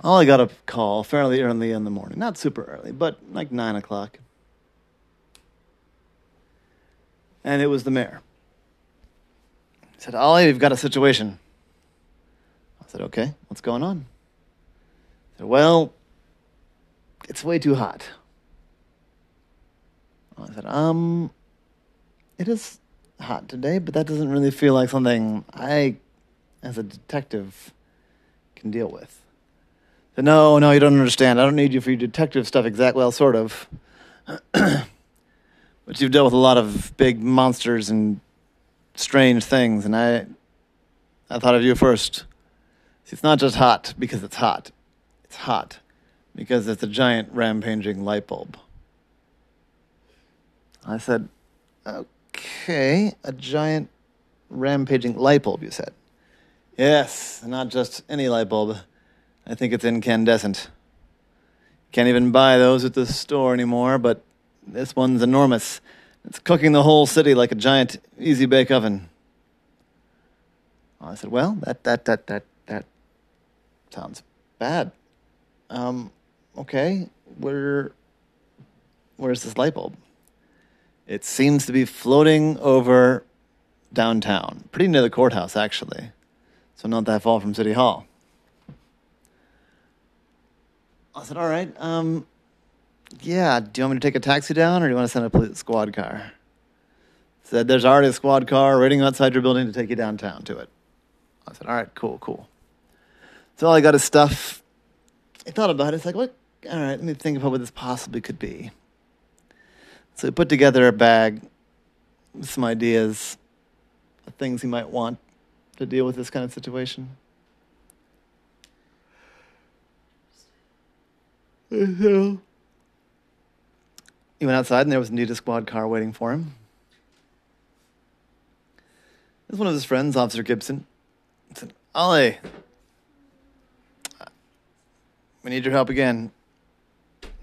Ollie got a call fairly early in the morning. Not super early, but like 9 o'clock. And it was the mayor. He said, Ollie, we've got a situation. I said, okay, what's going on? He said, well, it's way too hot. I said, um, it is hot today, but that doesn't really feel like something I, as a detective, can deal with. Said, no, no, you don't understand. I don't need you for your detective stuff exactly. Well, sort of. but you've dealt with a lot of big monsters and strange things, and I, I thought of you first. See, it's not just hot because it's hot. It's hot because it's a giant rampaging light bulb. I said, okay, a giant rampaging light bulb, you said. Yes, not just any light bulb. I think it's incandescent. Can't even buy those at the store anymore, but this one's enormous. It's cooking the whole city like a giant easy bake oven. I said, well, that, that, that, that, that sounds bad. Um, okay, where, where's this light bulb? It seems to be floating over downtown, pretty near the courthouse, actually. So not that far from City Hall. I said, all right, um, yeah, do you want me to take a taxi down or do you want to send a squad car? Said, there's already a squad car waiting outside your building to take you downtown to it. I said, all right, cool, cool. So Ollie got his stuff. I thought about it. It's like, what? All right, let me think about what this possibly could be. So he put together a bag with some ideas of things he might want to deal with this kind of situation. He went outside and there was a squad car waiting for him. It was one of his friends, Officer Gibson. He said, Ollie, we need your help again.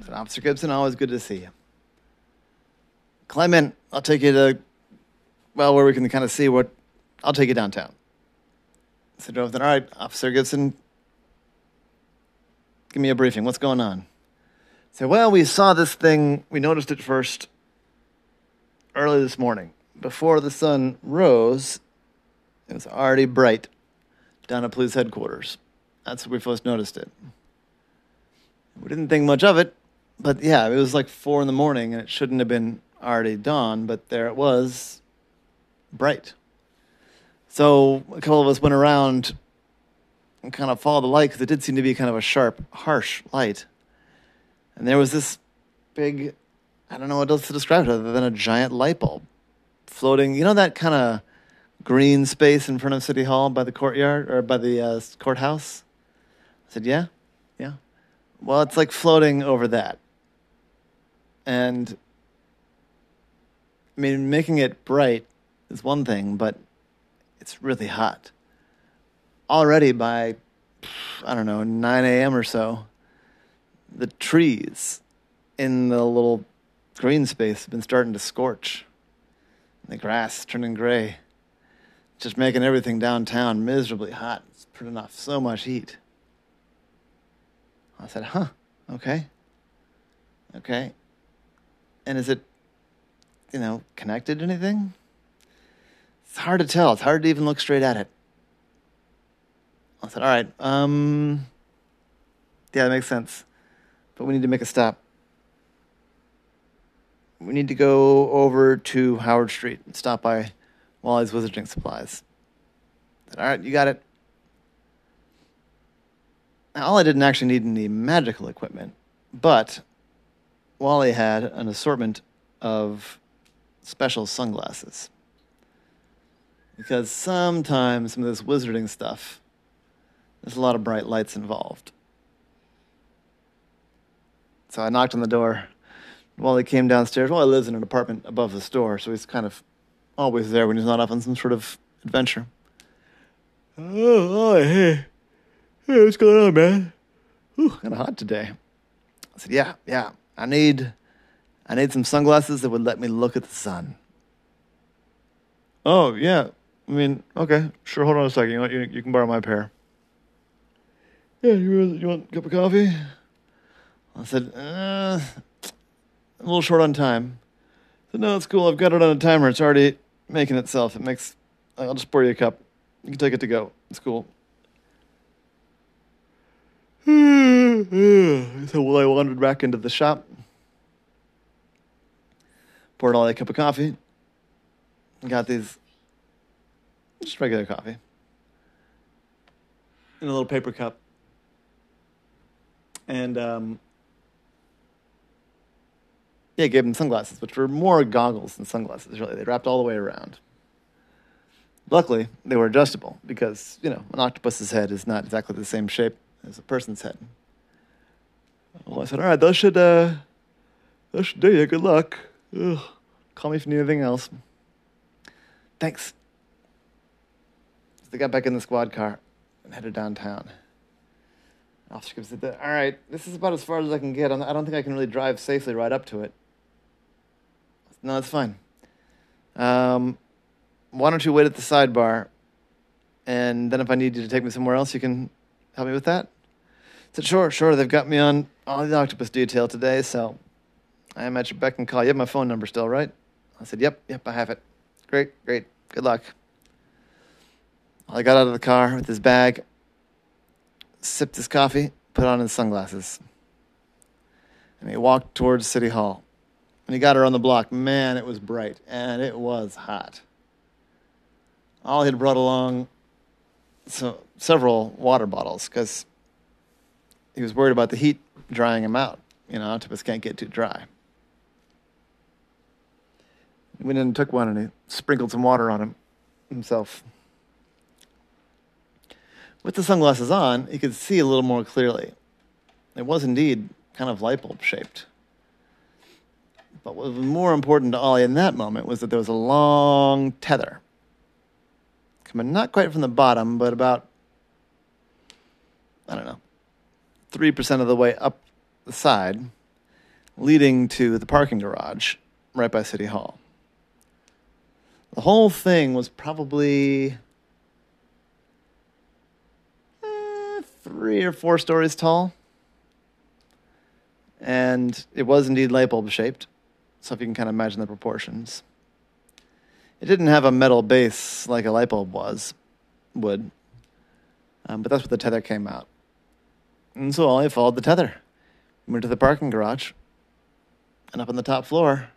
Said, Officer Gibson, always good to see you. Climb in. I'll take you to, well, where we can kind of see what, I'll take you downtown. So drove all right, Officer Gibson, give me a briefing. What's going on? Say, well, we saw this thing, we noticed it first early this morning. Before the sun rose, it was already bright down at police headquarters. That's where we first noticed it. We didn't think much of it, but yeah, it was like four in the morning and it shouldn't have been already dawn, but there it was, bright. So a couple of us went around and kind of followed the light because it did seem to be kind of a sharp, harsh light. And there was this big, I don't know what else to describe it other than a giant light bulb floating. You know that kind of green space in front of City Hall by the courtyard or by the uh, courthouse? I said, yeah, yeah. Well, it's like floating over that. And I mean, making it bright is one thing, but it's really hot. Already by, I don't know, 9 a.m. or so, the trees in the little green space have been starting to scorch. The grass turning gray. Just making everything downtown miserably hot. It's putting off so much heat. I said, huh, okay. Okay. And is it, you know, connected to anything? It's hard to tell. It's hard to even look straight at it. I said, all right, um, yeah, that makes sense. But we need to make a stop. We need to go over to Howard Street and stop by Wally's Wizarding Supplies. All right, you got it. Now, Ollie didn't actually need any magical equipment, but Wally had an assortment of special sunglasses. Because sometimes some of this wizarding stuff, there's a lot of bright lights involved. So I knocked on the door. Wally came downstairs. Wally lives in an apartment above the store, so he's kind of always there when he's not off on some sort of adventure. Oh, hey. Hey, what's going on, man? Ooh, kind of hot today. I said, yeah, yeah. I need, I need some sunglasses that would let me look at the sun. Oh, yeah. I mean, okay, sure. Hold on a second. You, know, you, you can borrow my pair. Yeah, you, you want a cup of coffee? I said, uh, a little short on time. I said, no, it's cool. I've got it on a timer. It's already making itself. It makes, I'll just pour you a cup. You can take it to go. It's cool. so well, I wandered back into the shop, poured Ollie a cup of coffee, got these just regular coffee in a little paper cup, and um, yeah, gave them sunglasses, which were more goggles than sunglasses. Really, they wrapped all the way around. Luckily, they were adjustable because you know an octopus's head is not exactly the same shape as a person's head. Well, I said, all right, those should, uh, those should do you. Good luck. Ugh. Call me if you need anything else. Thanks. So they got back in the squad car and headed downtown. Officer said, all right, this is about as far as I can get. I don't think I can really drive safely right up to it. No, that's fine. Um, why don't you wait at the sidebar? And then if I need you to take me somewhere else, you can help me with that? I said, sure, sure. They've got me on all the octopus detail today, so I am at your beck and call. You have my phone number still, right? I said, yep, yep, I have it. Great, great. Good luck. I got out of the car with his bag, sipped his coffee, put on his sunglasses, and he walked towards City Hall. When he got around the block, man, it was bright and it was hot. Ollie had brought along so several water bottles because he was worried about the heat drying him out. You know, octopus can't get too dry. He went in and took one and he sprinkled some water on him himself. With the sunglasses on, he could see a little more clearly. It was indeed kind of light bulb shaped. But what was more important to Ollie in that moment was that there was a long tether coming not quite from the bottom, but about, I don't know, 3% of the way up the side, leading to the parking garage right by City Hall. The whole thing was probably eh, three or four stories tall. And it was indeed light bulb shaped. So if you can kind of imagine the proportions. It didn't have a metal base like a light bulb was, would. Um, but that's where the tether came out. And so I followed the tether. Went to the parking garage. And up on the top floor,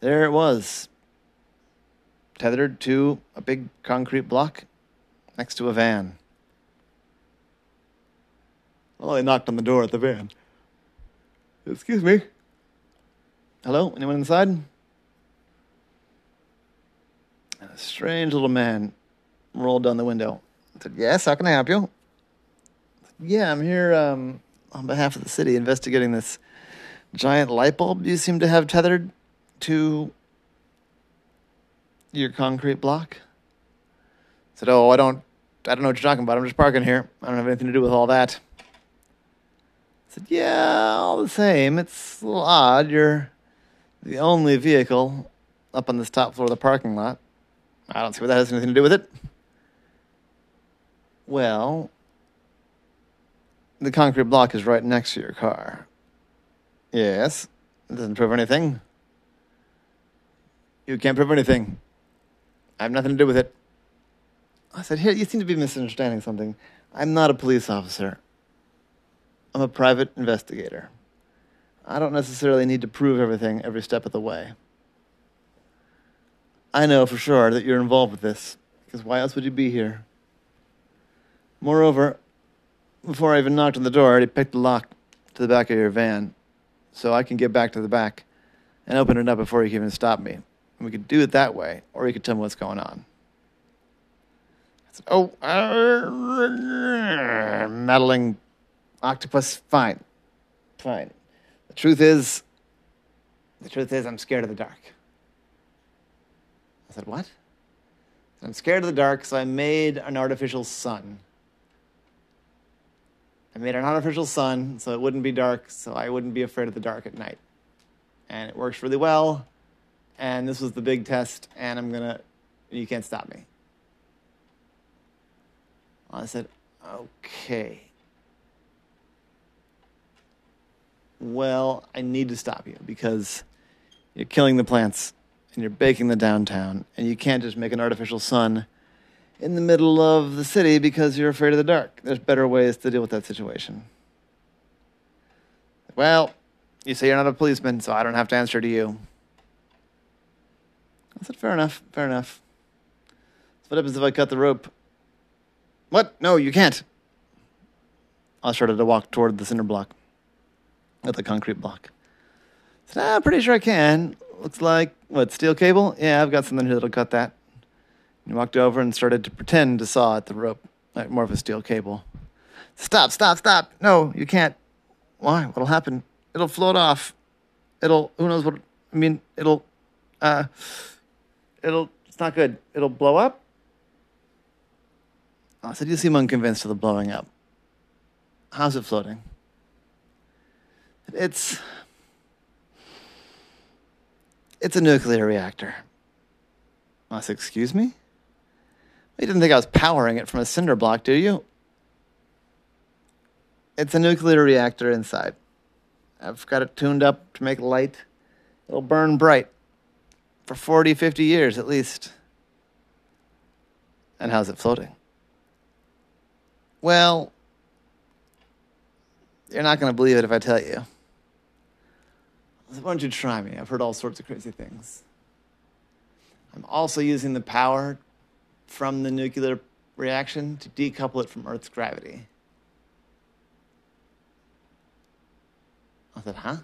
there it was. Tethered to a big concrete block next to a van. I knocked on the door at the van. Excuse me. Hello? Anyone inside? A strange little man rolled down the window. I said, Yes, how can I help you? Yeah, I'm here um, on behalf of the city investigating this giant light bulb you seem to have tethered to your concrete block. I said, Oh, I don't I don't know what you're talking about. I'm just parking here. I don't have anything to do with all that. I said, Yeah, all the same. It's a little odd. You're the only vehicle up on this top floor of the parking lot. I don't see what that has anything to do with it. Well, the concrete block is right next to your car. Yes. It doesn't prove anything. You can't prove anything. I have nothing to do with it. I said, Here, you seem to be misunderstanding something. I'm not a police officer, I'm a private investigator. I don't necessarily need to prove everything every step of the way. I know for sure that you're involved with this, because why else would you be here? Moreover, before I even knocked on the door, I already picked the lock to the back of your van, so I can get back to the back and open it up before you can even stop me. And we could do it that way, or you could tell me what's going on. I said, oh, uh, meddling octopus, fine, fine. Truth is, the truth is, I'm scared of the dark. I said, What? I'm scared of the dark, so I made an artificial sun. I made an artificial sun so it wouldn't be dark, so I wouldn't be afraid of the dark at night. And it works really well. And this was the big test, and I'm gonna, you can't stop me. I said, Okay. Well, I need to stop you because you're killing the plants and you're baking the downtown, and you can't just make an artificial sun in the middle of the city because you're afraid of the dark. There's better ways to deal with that situation. Well, you say you're not a policeman, so I don't have to answer to you. I said, fair enough, fair enough. So what happens if I cut the rope? What? No, you can't. I started to walk toward the cinder block, at the concrete block. Said, ah, I'm pretty sure I can. Looks like, what, steel cable? Yeah, I've got something here that'll cut that. And walked over and started to pretend to saw at the rope, like more of a steel cable. Stop, stop, stop. No, you can't. Why? What'll happen? It'll float off. It'll, who knows what, I mean, it'll, uh, it'll, it's not good. It'll blow up. I said, you seem unconvinced of the blowing up. How's it floating? It's, it's a nuclear reactor. I said, excuse me? You didn't think I was powering it from a cinder block, do you? It's a nuclear reactor inside. I've got it tuned up to make light. It'll burn bright for 40, 50 years at least. And how's it floating? Well, you're not going to believe it if I tell you. Why don't you try me? I've heard all sorts of crazy things. I'm also using the power from the nuclear reaction to decouple it from Earth's gravity. I said, huh?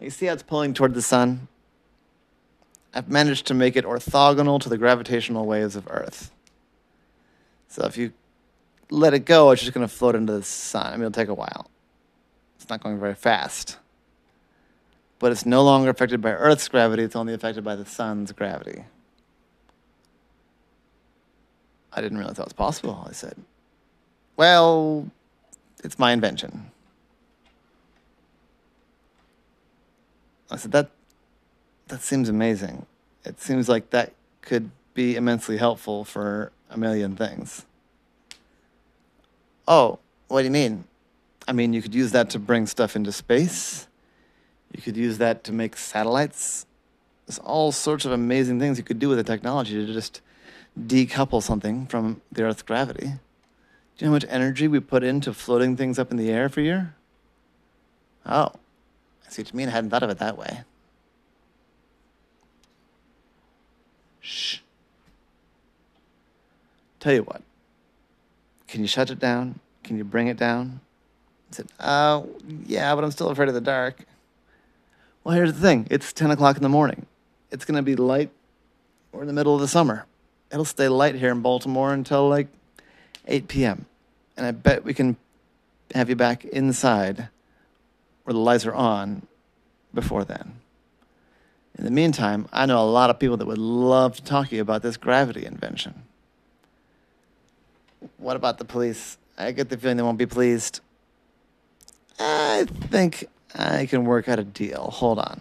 You see how it's pulling toward the sun? I've managed to make it orthogonal to the gravitational waves of Earth. So if you let it go, it's just going to float into the sun. I mean, it'll take a while. It's not going very fast. But it's no longer affected by Earth's gravity, it's only affected by the sun's gravity. I didn't realize that was possible, I said. Well, it's my invention. I said, that, that seems amazing. It seems like that could be immensely helpful for a million things. Oh, what do you mean? I mean, you could use that to bring stuff into space. You could use that to make satellites. There's all sorts of amazing things you could do with the technology to just decouple something from the Earth's gravity. Do you know how much energy we put into floating things up in the air for a year? Oh, I see what you mean. I hadn't thought of it that way. Shh. Tell you what. Can you shut it down? Can you bring it down? I said, uh, yeah, but I'm still afraid of the dark. Well, here's the thing. It's 10 o'clock in the morning. It's going to be light. We're in the middle of the summer it'll stay light here in Baltimore until like 8 p.m. And I bet we can have you back inside where the lights are on before then. In the meantime, I know a lot of people that would love to talk to you about this gravity invention. What about the police? I get the feeling they won't be pleased. I think I can work out a deal. Hold on.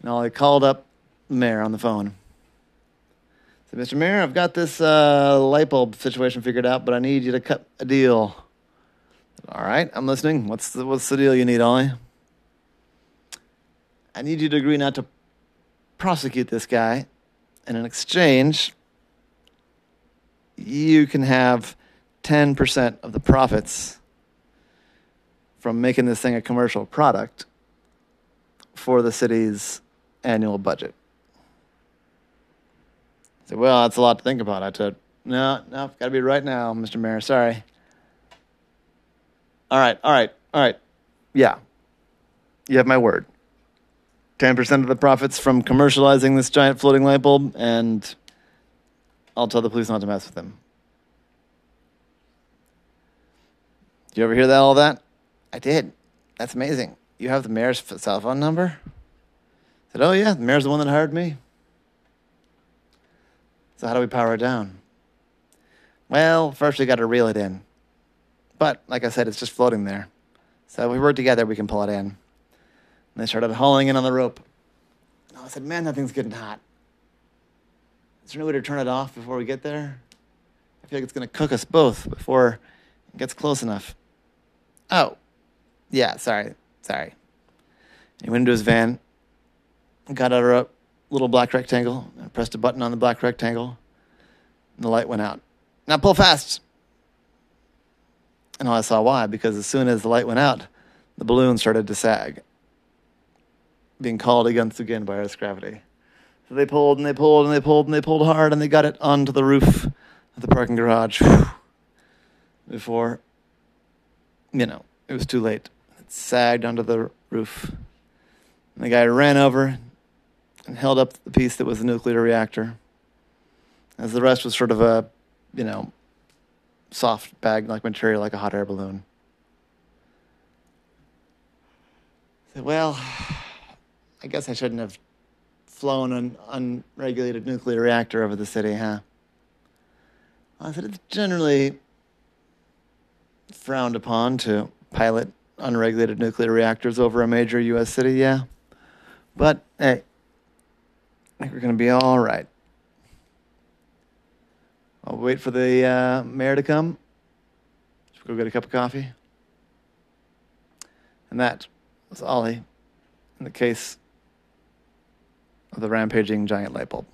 And I called up mayor on the phone. Said, Mr. Mayor, I've got this uh, light bulb situation figured out, but I need you to cut a deal. All right, I'm listening. What's the, what's the deal you need, Ollie? I need you to agree not to prosecute this guy. And in exchange, you can have 10% of the profits from making this thing a commercial product for the city's annual budget I said, well, that's a lot to think about. I said, no, no, got to be right now, Mr. Mayor. Sorry. All right, all right, all right. Yeah. You have my word. 10% of the profits from commercializing this giant floating light bulb, and I'll tell the police not to mess with them. Do you ever hear that, all that? I did. That's amazing. You have the mayor's cell phone number? I said, oh, yeah, the mayor's the one that hired me. So how do we power it down? Well, first we got to reel it in. But like I said, it's just floating there. So if we work together, we can pull it in. And they started hauling in on the rope. And I said, man, that thing's getting hot. Is there any way to turn it off before we get there? I feel like it's going to cook us both before it gets close enough. Oh, Yeah, sorry, sorry. He went into his van, got out a little black rectangle, and pressed a button on the black rectangle, and the light went out. Now pull fast. And I saw why, because as soon as the light went out, the balloon started to sag, being called against again by Earth's gravity. So they pulled and they pulled and they pulled and they pulled hard and they got it onto the roof of the parking garage before, you know, it was too late. It sagged onto the roof. And the guy ran over and held up the piece that was the nuclear reactor, as the rest was sort of a, you know, soft bag like material, like a hot air balloon. I said, well, I guess I shouldn't have flown an unregulated nuclear reactor over the city, huh? I said, it's generally frowned upon to pilot unregulated nuclear reactors over a major U.S. city, yeah. But hey, I think we're going to be all right. I'll wait for the uh, mayor to come. We go get a cup of coffee? And that was Ollie in the case of the rampaging giant light bulb.